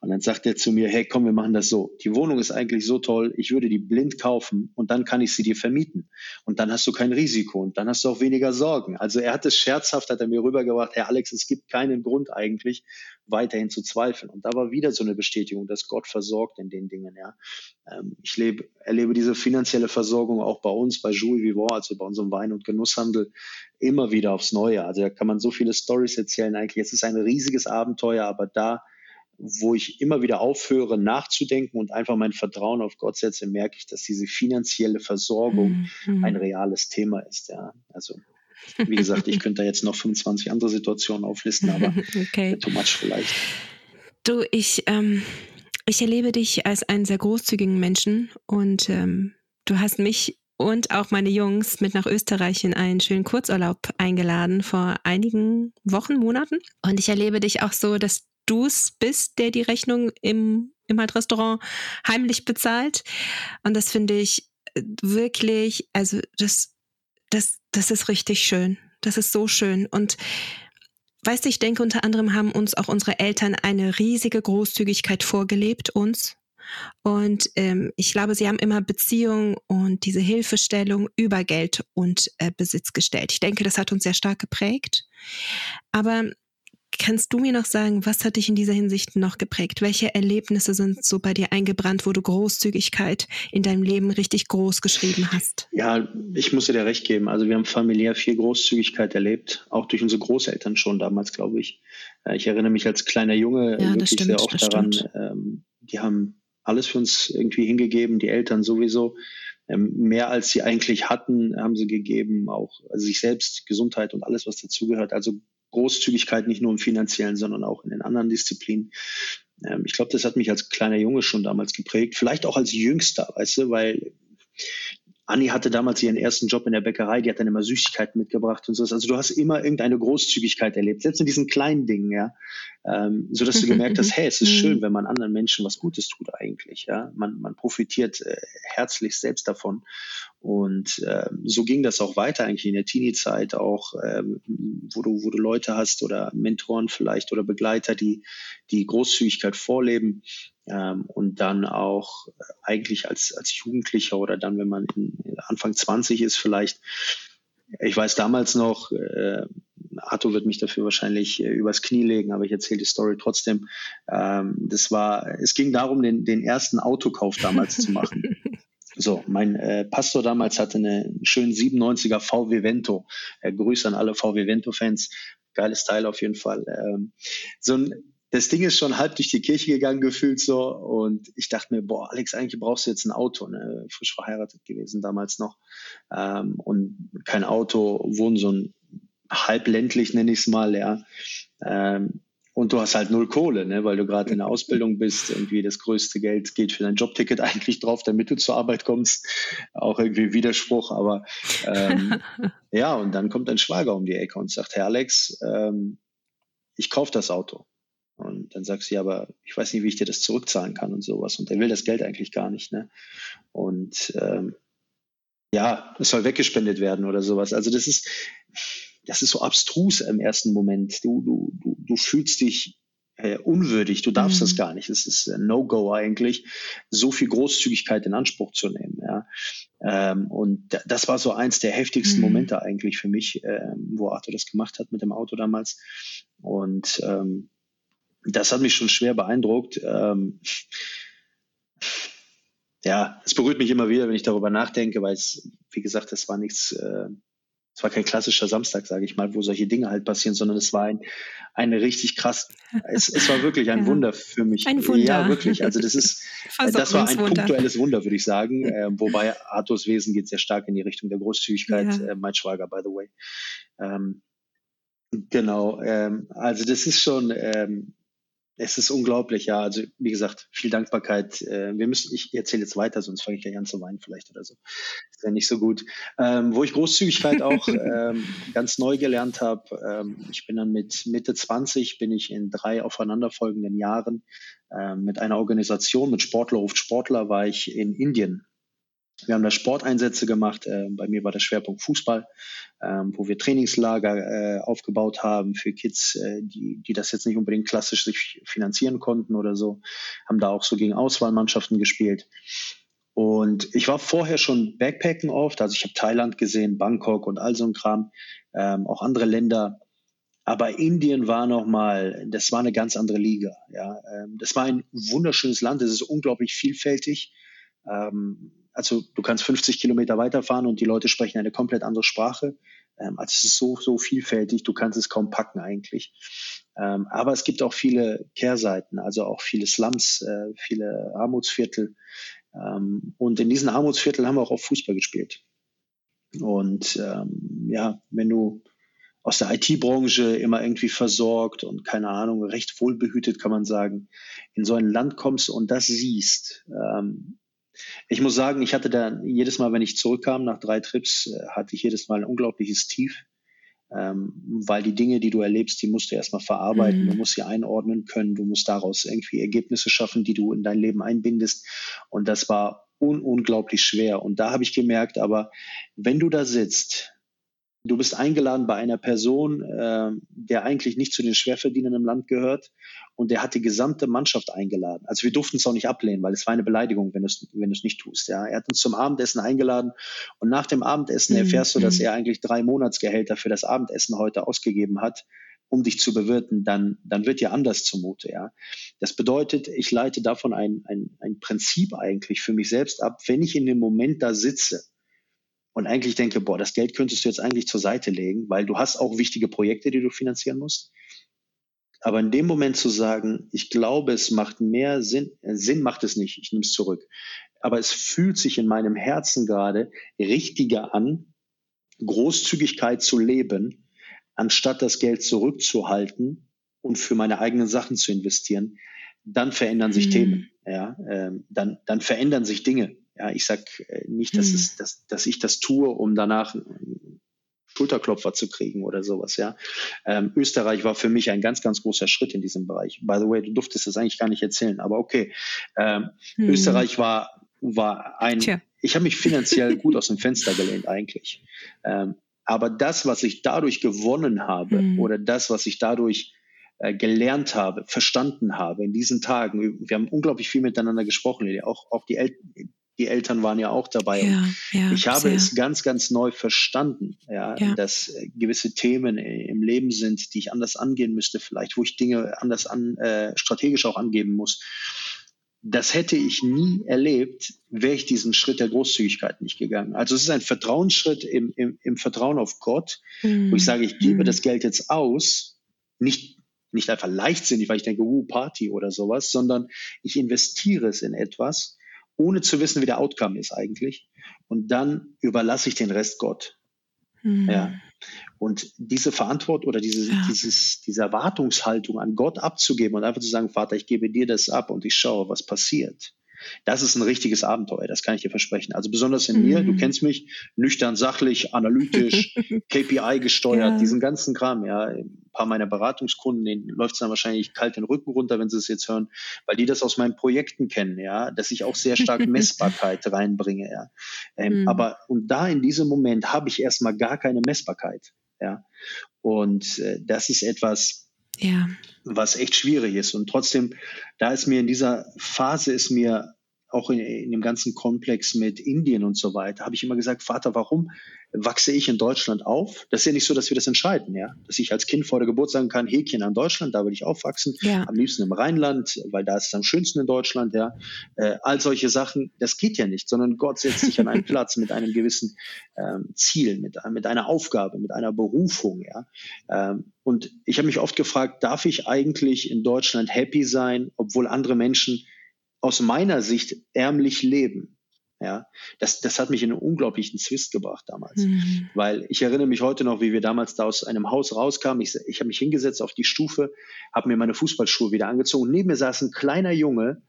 Und dann sagt er zu mir, hey, komm, wir machen das so. Die Wohnung ist eigentlich so toll, ich würde die blind kaufen und dann kann ich sie dir vermieten. Und dann hast du kein Risiko und dann hast du auch weniger Sorgen. Also er hat es scherzhaft, hat er mir rübergebracht, Herr Alex, es gibt keinen Grund eigentlich, weiterhin zu zweifeln. Und da war wieder so eine Bestätigung, dass Gott versorgt in den Dingen. Ja. Ähm, ich lebe, erlebe diese finanzielle Versorgung auch bei uns, bei Jules Vivant, also bei unserem Wein- und Genusshandel, immer wieder aufs Neue. Also da kann man so viele Stories erzählen. Eigentlich, es ist ein riesiges Abenteuer, aber da, wo ich immer wieder aufhöre nachzudenken und einfach mein Vertrauen auf Gott setze, merke ich, dass diese finanzielle Versorgung mhm. ein reales Thema ist. Ja. Also wie gesagt, ich könnte da jetzt noch 25 andere Situationen auflisten, aber [LAUGHS] okay. too much vielleicht. Du, ich, ähm, ich erlebe dich als einen sehr großzügigen Menschen und ähm, du hast mich und auch meine Jungs mit nach Österreich in einen schönen Kurzurlaub eingeladen vor einigen Wochen, Monaten. Und ich erlebe dich auch so, dass du es bist, der die Rechnung im, im halt Restaurant heimlich bezahlt. Und das finde ich äh, wirklich, also das, das das ist richtig schön. Das ist so schön. Und weißt du, ich denke, unter anderem haben uns auch unsere Eltern eine riesige Großzügigkeit vorgelebt, uns. Und ähm, ich glaube, sie haben immer Beziehung und diese Hilfestellung über Geld und äh, Besitz gestellt. Ich denke, das hat uns sehr stark geprägt. Aber Kannst du mir noch sagen, was hat dich in dieser Hinsicht noch geprägt? Welche Erlebnisse sind so bei dir eingebrannt, wo du Großzügigkeit in deinem Leben richtig groß geschrieben hast? Ja, ich muss dir recht geben. Also wir haben familiär viel Großzügigkeit erlebt, auch durch unsere Großeltern schon damals, glaube ich. Äh, ich erinnere mich als kleiner Junge ja, wirklich stimmt, sehr oft daran, ähm, die haben alles für uns irgendwie hingegeben, die Eltern sowieso. Ähm, mehr als sie eigentlich hatten, haben sie gegeben, auch also sich selbst, Gesundheit und alles, was dazugehört. Also Großzügigkeit nicht nur im finanziellen, sondern auch in den anderen Disziplinen. Ähm, ich glaube, das hat mich als kleiner Junge schon damals geprägt. Vielleicht auch als Jüngster, weißt du, weil Anni hatte damals ihren ersten Job in der Bäckerei, die hat dann immer Süßigkeiten mitgebracht und so. Also du hast immer irgendeine Großzügigkeit erlebt, selbst in diesen kleinen Dingen, ja. Ähm, so dass du gemerkt hast, [LAUGHS] hey, es ist schön, mhm. wenn man anderen Menschen was Gutes tut eigentlich, ja. Man, man profitiert äh, herzlich selbst davon. Und äh, so ging das auch weiter eigentlich in der Teenie-Zeit auch, ähm, wo du, wo du Leute hast oder Mentoren vielleicht oder Begleiter, die, die Großzügigkeit vorleben ähm, und dann auch eigentlich als, als Jugendlicher oder dann, wenn man Anfang 20 ist, vielleicht, ich weiß damals noch, äh, Arthur wird mich dafür wahrscheinlich äh, übers Knie legen, aber ich erzähle die Story trotzdem. Ähm, das war, es ging darum, den, den ersten Autokauf damals zu machen. [LAUGHS] So, mein äh, Pastor damals hatte einen schönen 97er VW Vento. Äh, Grüße an alle VW Vento-Fans. Geiles Teil auf jeden Fall. Ähm, so ein das Ding ist schon halb durch die Kirche gegangen gefühlt so und ich dachte mir, boah, Alex, eigentlich brauchst du jetzt ein Auto, ne? frisch verheiratet gewesen damals noch ähm, und kein Auto, wohnen so ein halb ländlich, nenne ich es mal, ja. Ähm, und du hast halt null Kohle, ne, weil du gerade in der Ausbildung bist. Irgendwie das größte Geld geht für dein Jobticket [LAUGHS] eigentlich drauf, damit du zur Arbeit kommst. Auch irgendwie Widerspruch, aber ähm, [LAUGHS] ja, und dann kommt dein Schwager um die Ecke und sagt, Herr Alex, ähm, ich kaufe das Auto. Und dann sagst du, ja, aber ich weiß nicht, wie ich dir das zurückzahlen kann und sowas. Und er will das Geld eigentlich gar nicht. Ne? Und ähm, ja, es soll weggespendet werden oder sowas. Also das ist, das ist so abstrus im ersten Moment. Du, du, du, du fühlst dich äh, unwürdig, du darfst mhm. das gar nicht. Es ist ein No-Go eigentlich, so viel Großzügigkeit in Anspruch zu nehmen. Ja. Ähm, und das war so eins der heftigsten mhm. Momente eigentlich für mich, ähm, wo Arthur das gemacht hat mit dem Auto damals. Und ähm, das hat mich schon schwer beeindruckt. Ähm, ja, es berührt mich immer wieder, wenn ich darüber nachdenke, weil es, wie gesagt, es war nichts, äh, es war kein klassischer Samstag, sage ich mal, wo solche Dinge halt passieren, sondern es war ein, eine richtig krass, es, es war wirklich ein [LAUGHS] ja. Wunder für mich. Ein Wunder. Ja, wirklich. Also das ist, [LAUGHS] das war ein punktuelles Wunder, würde ich sagen. Äh, wobei Arthurs Wesen geht sehr stark in die Richtung der Großzügigkeit. Ja. Äh, mein Schwager, by the way. Ähm, genau. Ähm, also das ist schon, ähm, es ist unglaublich, ja. Also wie gesagt, viel Dankbarkeit. Äh, wir müssen, ich erzähle jetzt weiter, sonst fange ich gleich an zu weinen vielleicht oder so. Das wäre nicht so gut. Ähm, wo ich Großzügigkeit auch [LAUGHS] ähm, ganz neu gelernt habe. Ähm, ich bin dann mit Mitte 20, bin ich in drei aufeinanderfolgenden Jahren ähm, mit einer Organisation, mit Sportler ruft Sportler, war ich in Indien Wir haben da Sporteinsätze gemacht. Äh, bei mir war der Schwerpunkt Fußball, ähm, wo wir Trainingslager äh, aufgebaut haben für Kids, äh, die, die das jetzt nicht unbedingt klassisch sich finanzieren konnten oder so. Haben da auch so gegen Auswahlmannschaften gespielt. Und ich war vorher schon Backpacken oft, also ich habe Thailand gesehen, Bangkok und all so ein Kram, ähm, auch andere Länder. Aber Indien war nochmal, das war eine ganz andere Liga. Ja, ähm, das war ein wunderschönes Land. Es ist unglaublich vielfältig. Also du kannst 50 Kilometer weiterfahren und die Leute sprechen eine komplett andere Sprache. Ähm, also es ist so, so vielfältig, du kannst es kaum packen eigentlich. Ähm, aber es gibt auch viele Kehrseiten, also auch viele Slums, äh, viele Armutsviertel. Ähm, und in diesen Armutsvierteln haben wir auch auf Fußball gespielt. Und ähm, ja, wenn du aus der IT-Branche immer irgendwie versorgt und keine Ahnung, recht wohlbehütet kann man sagen, in so ein Land kommst und das siehst, ähm, ich muss sagen, ich hatte da jedes Mal, wenn ich zurückkam nach drei Trips, äh, hatte ich jedes Mal ein unglaubliches Tief, ähm, weil die Dinge, die du erlebst, die musst du erstmal verarbeiten, mhm. du musst sie einordnen können, du musst daraus irgendwie Ergebnisse schaffen, die du in dein Leben einbindest. Und das war un unglaublich schwer. Und da habe ich gemerkt, aber wenn du da sitzt Du bist eingeladen bei einer Person, äh, der eigentlich nicht zu den Schwerverdienern im Land gehört und der hat die gesamte Mannschaft eingeladen. Also wir durften es auch nicht ablehnen, weil es war eine Beleidigung, wenn du es wenn nicht tust. Ja, er hat uns zum Abendessen eingeladen und nach dem Abendessen mhm. erfährst du, dass mhm. er eigentlich drei Monatsgehälter für das Abendessen heute ausgegeben hat um dich zu bewirten, dann, dann wird dir anders zumute. Ja? Das bedeutet, ich leite davon ein, ein, ein Prinzip eigentlich für mich selbst ab, wenn ich in dem Moment da sitze und eigentlich denke, boah, das Geld könntest du jetzt eigentlich zur Seite legen, weil du hast auch wichtige Projekte, die du finanzieren musst. Aber in dem Moment zu sagen, ich glaube, es macht mehr Sinn, äh, Sinn macht es nicht, ich nehme es zurück. Aber es fühlt sich in meinem Herzen gerade richtiger an, Großzügigkeit zu leben, anstatt das Geld zurückzuhalten und für meine eigenen Sachen zu investieren, dann verändern sich mhm. Themen. Ja, ähm, dann, dann verändern sich Dinge. Ja, ich sag äh, nicht, dass, hm. es, dass, dass ich das tue, um danach Schulterklopfer zu kriegen oder sowas, ja. Ähm, Österreich war für mich ein ganz, ganz großer Schritt in diesem Bereich. By the way, du durftest das eigentlich gar nicht erzählen, aber okay. Ähm, hm. Österreich war, war ein, Tja. ich habe mich finanziell [LAUGHS] gut aus dem Fenster gelehnt eigentlich. Ähm, aber das, was ich dadurch gewonnen habe hm. oder das, was ich dadurch äh, gelernt habe, verstanden habe in diesen Tagen, wir haben unglaublich viel miteinander gesprochen, auch, auch die, El die Eltern waren ja auch dabei. Ja, ja, ich habe sehr. es ganz, ganz neu verstanden, ja, ja, dass äh, gewisse Themen im Leben sind, die ich anders angehen müsste, vielleicht, wo ich Dinge anders an, äh, strategisch auch angeben muss. Das hätte ich nie erlebt, wäre ich diesen Schritt der Großzügigkeit nicht gegangen. Also es ist ein Vertrauensschritt im, im, im Vertrauen auf Gott, mhm. wo ich sage, ich gebe mhm. das Geld jetzt aus, nicht nicht einfach leichtsinnig, weil ich denke, uh, Party oder sowas, sondern ich investiere es in etwas, ohne zu wissen, wie der Outcome ist eigentlich. Und dann überlasse ich den Rest Gott. Mhm. Ja. Und diese Verantwortung oder diese, ja. dieses, diese Erwartungshaltung an Gott abzugeben und einfach zu sagen, Vater, ich gebe dir das ab und ich schaue, was passiert. Das ist ein richtiges Abenteuer, das kann ich dir versprechen. Also besonders in mhm. mir, du mhm. kennst mich, nüchtern, sachlich, analytisch, [LAUGHS] KPI gesteuert, ja. diesen ganzen Kram, ja. Ein paar meiner Beratungskunden, denen läuft es dann wahrscheinlich kalt den Rücken runter, wenn sie es jetzt hören, weil die das aus meinen Projekten kennen, ja, dass ich auch sehr stark [LAUGHS] Messbarkeit reinbringe, ja. Ähm, mhm. Aber und da in diesem Moment habe ich erstmal gar keine Messbarkeit, ja. Und äh, das ist etwas, ja. was echt schwierig ist. Und trotzdem, da ist mir in dieser Phase ist mir auch in, in dem ganzen Komplex mit Indien und so weiter, habe ich immer gesagt, Vater, warum wachse ich in Deutschland auf? Das ist ja nicht so, dass wir das entscheiden, ja. Dass ich als Kind vor der Geburt sagen kann, Häkchen an Deutschland, da will ich aufwachsen, ja. am liebsten im Rheinland, weil da ist es am schönsten in Deutschland, ja. Äh, all solche Sachen, das geht ja nicht, sondern Gott setzt sich an einen [LAUGHS] Platz mit einem gewissen ähm, Ziel, mit, mit einer Aufgabe, mit einer Berufung, ja. Ähm, und ich habe mich oft gefragt, darf ich eigentlich in Deutschland happy sein, obwohl andere Menschen aus meiner Sicht ärmlich leben. Ja, das, das hat mich in einen unglaublichen Zwist gebracht damals. Mhm. Weil ich erinnere mich heute noch, wie wir damals da aus einem Haus rauskamen. Ich, ich habe mich hingesetzt auf die Stufe, habe mir meine Fußballschuhe wieder angezogen. Neben mir saß ein kleiner Junge,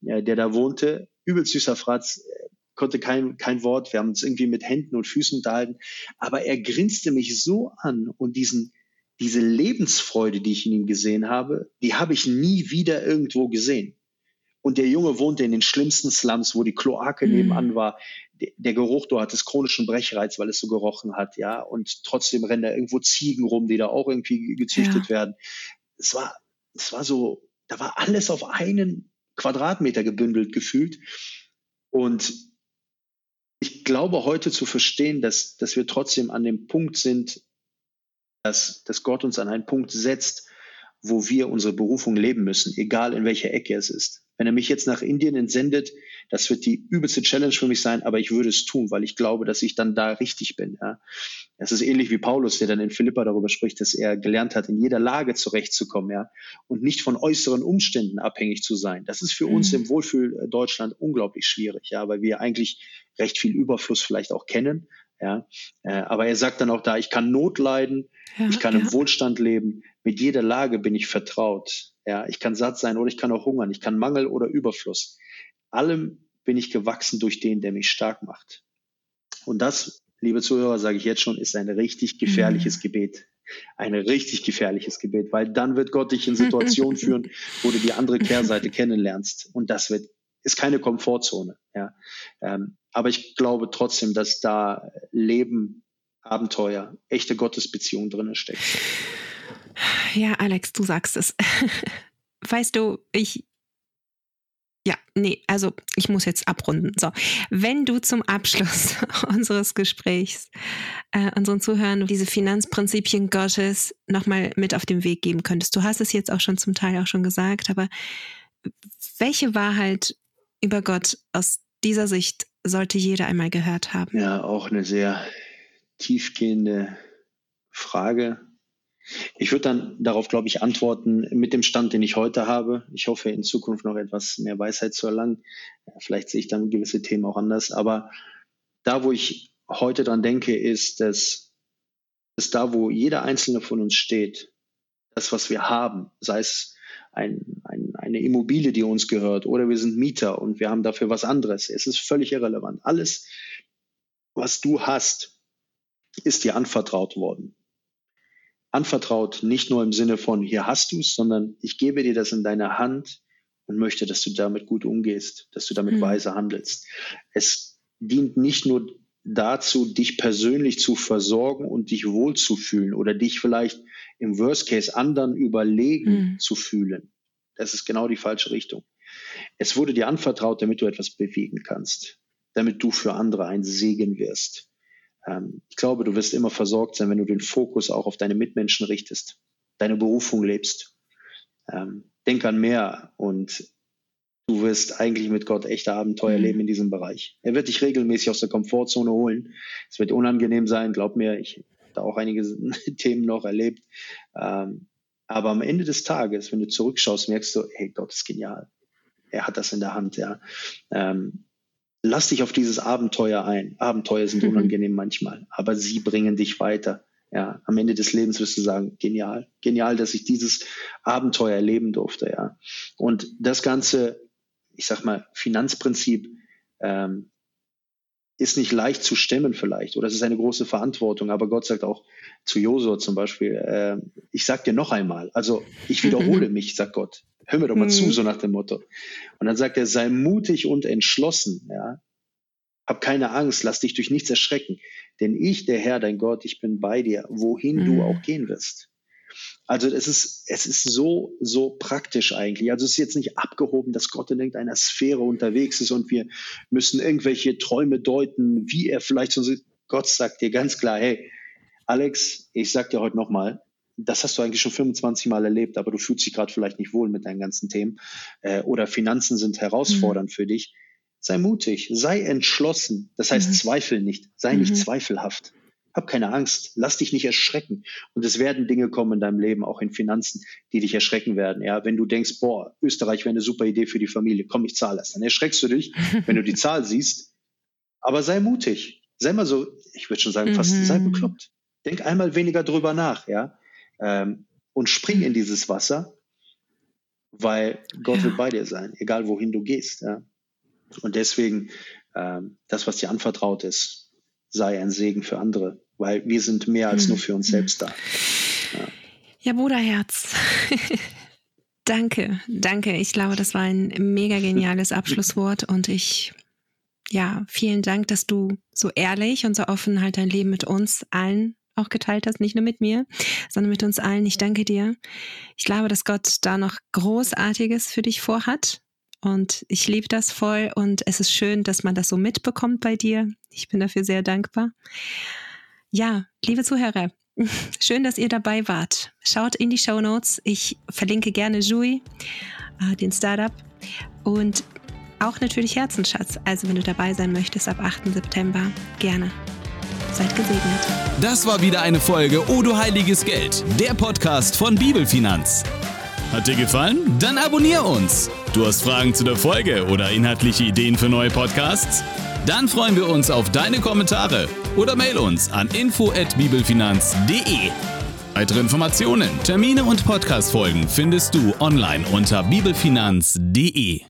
ja, der da wohnte, übel süßer Fratz, konnte kein, kein Wort. Wir haben uns irgendwie mit Händen und Füßen unterhalten. Aber er grinste mich so an und diesen, diese Lebensfreude, die ich in ihm gesehen habe, die habe ich nie wieder irgendwo gesehen. Und der Junge wohnte in den schlimmsten Slums, wo die Kloake mhm. nebenan war. der Geruch, du hattest chronischen Brechreiz, weil es so gerochen hat, ja, und trotzdem rennen da irgendwo Ziegen rum, die da auch irgendwie gezüchtet ja. werden. Es war, es war so, da war alles auf einen Quadratmeter gebündelt gefühlt. Und ich glaube heute zu verstehen, dass, dass wir trotzdem an dem Punkt sind, dass, dass Gott uns an einen Punkt setzt, wo wir unsere Berufung leben müssen, egal in welcher Ecke es ist. Wenn er mich jetzt nach Indien entsendet, das wird die übelste Challenge für mich sein, aber ich würde es tun, weil ich glaube, dass ich dann da richtig bin. Ja. Es ist ähnlich wie Paulus, der dann in Philippa darüber spricht, dass er gelernt hat, in jeder Lage zurechtzukommen, ja, und nicht von äußeren Umständen abhängig zu sein. Das ist für mhm. uns im Wohlfühl Deutschland unglaublich schwierig, ja, weil wir eigentlich recht viel Überfluss vielleicht auch kennen, ja. Äh, aber er sagt dann auch da, ich kann Not leiden, ja, ich kann ja. im Wohlstand leben, mit jeder Lage bin ich vertraut. Ja, ich kann satt sein oder ich kann auch hungern, ich kann Mangel oder Überfluss. Allem bin ich gewachsen durch den, der mich stark macht. Und das, liebe Zuhörer, sage ich jetzt schon, ist ein richtig gefährliches mhm. Gebet. Ein richtig gefährliches Gebet, weil dann wird Gott dich in [LAUGHS] Situationen führen, wo du die andere Kehrseite kennenlernst. Und das wird, ist keine Komfortzone. Ja. Ähm, aber ich glaube trotzdem, dass da Leben, Abenteuer, echte Gottesbeziehung drin steckt. Ja, Alex, du sagst es. [LAUGHS] weißt du, ich. Ja, nee, also ich muss jetzt abrunden. So, wenn du zum Abschluss [LAUGHS] unseres Gesprächs äh, unseren Zuhörern diese Finanzprinzipien Gottes nochmal mit auf den Weg geben könntest. Du hast es jetzt auch schon zum Teil auch schon gesagt, aber welche Wahrheit über Gott aus dieser Sicht sollte jeder einmal gehört haben? Ja, auch eine sehr tiefgehende Frage. Ich würde dann darauf, glaube ich, antworten mit dem Stand, den ich heute habe. Ich hoffe, in Zukunft noch etwas mehr Weisheit zu erlangen. Vielleicht sehe ich dann gewisse Themen auch anders. Aber da, wo ich heute dran denke, ist, dass, dass da, wo jeder Einzelne von uns steht, das, was wir haben, sei es ein, ein, eine Immobilie, die uns gehört, oder wir sind Mieter und wir haben dafür was anderes. Es ist völlig irrelevant. Alles, was du hast, ist dir anvertraut worden anvertraut, nicht nur im Sinne von, hier hast du es, sondern ich gebe dir das in deine Hand und möchte, dass du damit gut umgehst, dass du damit mhm. weise handelst. Es dient nicht nur dazu, dich persönlich zu versorgen und dich wohlzufühlen oder dich vielleicht im Worst Case anderen überlegen mhm. zu fühlen. Das ist genau die falsche Richtung. Es wurde dir anvertraut, damit du etwas bewegen kannst, damit du für andere ein Segen wirst. Ähm, ich glaube, du wirst immer versorgt sein, wenn du den Fokus auch auf deine Mitmenschen richtest, deine Berufung lebst. Ähm, denk an mehr und du wirst eigentlich mit Gott echte Abenteuer mhm. leben in diesem Bereich. Er wird dich regelmäßig aus der Komfortzone holen. Es wird unangenehm sein, glaub mir, ich da auch einige [LAUGHS] Themen noch erlebt. Ähm, aber am Ende des Tages, wenn du zurückschaust, merkst du, hey, Gott ist genial. Er hat das in der Hand, ja. Ähm, lass dich auf dieses Abenteuer ein. Abenteuer sind mhm. unangenehm manchmal, aber sie bringen dich weiter. Ja, am Ende des Lebens wirst du sagen, genial, genial, dass ich dieses Abenteuer erleben durfte, ja. Und das ganze, ich sag mal, Finanzprinzip ähm, ist nicht leicht zu stemmen vielleicht, oder es ist eine große Verantwortung, aber Gott sagt auch zu Josua zum Beispiel, äh, ich sag dir noch einmal, also ich wiederhole [LAUGHS] mich, sagt Gott, hör mir doch mal mhm. zu, so nach dem Motto. Und dann sagt er, sei mutig und entschlossen, ja. Hab keine Angst, lass dich durch nichts erschrecken. Denn ich, der Herr, dein Gott, ich bin bei dir, wohin mhm. du auch gehen wirst. Also es ist, es ist so, so praktisch eigentlich. Also es ist jetzt nicht abgehoben, dass Gott in irgendeiner Sphäre unterwegs ist und wir müssen irgendwelche Träume deuten, wie er vielleicht so Gott sagt dir ganz klar, hey, Alex, ich sag dir heute nochmal, das hast du eigentlich schon 25 Mal erlebt, aber du fühlst dich gerade vielleicht nicht wohl mit deinen ganzen Themen äh, oder Finanzen sind herausfordernd mhm. für dich. Sei mutig, sei entschlossen. Das heißt, mhm. zweifel nicht, sei mhm. nicht zweifelhaft. Hab keine Angst, lass dich nicht erschrecken. Und es werden Dinge kommen in deinem Leben, auch in Finanzen, die dich erschrecken werden. Ja, wenn du denkst, boah, Österreich wäre eine super Idee für die Familie, komm, ich zahle das. Dann erschreckst du dich, [LAUGHS] wenn du die Zahl siehst. Aber sei mutig. Sei mal so, ich würde schon sagen, fast sei mhm. bekloppt. Denk einmal weniger drüber nach, ja ähm, und spring in dieses Wasser, weil Gott ja. wird bei dir sein, egal wohin du gehst. Ja? Und deswegen, ähm, das, was dir anvertraut ist, sei ein Segen für andere, weil wir sind mehr als nur für uns mhm. selbst da. Ja, ja Bruderherz. [LAUGHS] danke, danke. Ich glaube, das war ein mega geniales Abschlusswort und ich ja, vielen Dank, dass du so ehrlich und so offen halt dein Leben mit uns allen auch geteilt hast, nicht nur mit mir, sondern mit uns allen. Ich danke dir. Ich glaube, dass Gott da noch Großartiges für dich vorhat. Und ich liebe das voll und es ist schön, dass man das so mitbekommt bei dir. Ich bin dafür sehr dankbar. Ja, liebe Zuhörer, [LAUGHS] schön, dass ihr dabei wart. Schaut in die Show Notes. Ich verlinke gerne Jui, äh, den Startup. Und auch natürlich Herzensschatz. Also wenn du dabei sein möchtest ab 8. September, gerne. Seid gesegnet. Das war wieder eine Folge O du heiliges Geld, der Podcast von Bibelfinanz. Hat dir gefallen? Dann abonnier uns. Du hast Fragen zu der Folge oder inhaltliche Ideen für neue Podcasts? Dann freuen wir uns auf deine Kommentare oder mail uns an info@bibelfinanz.de. Weitere Informationen, Termine und Podcastfolgen findest du online unter bibelfinanz.de.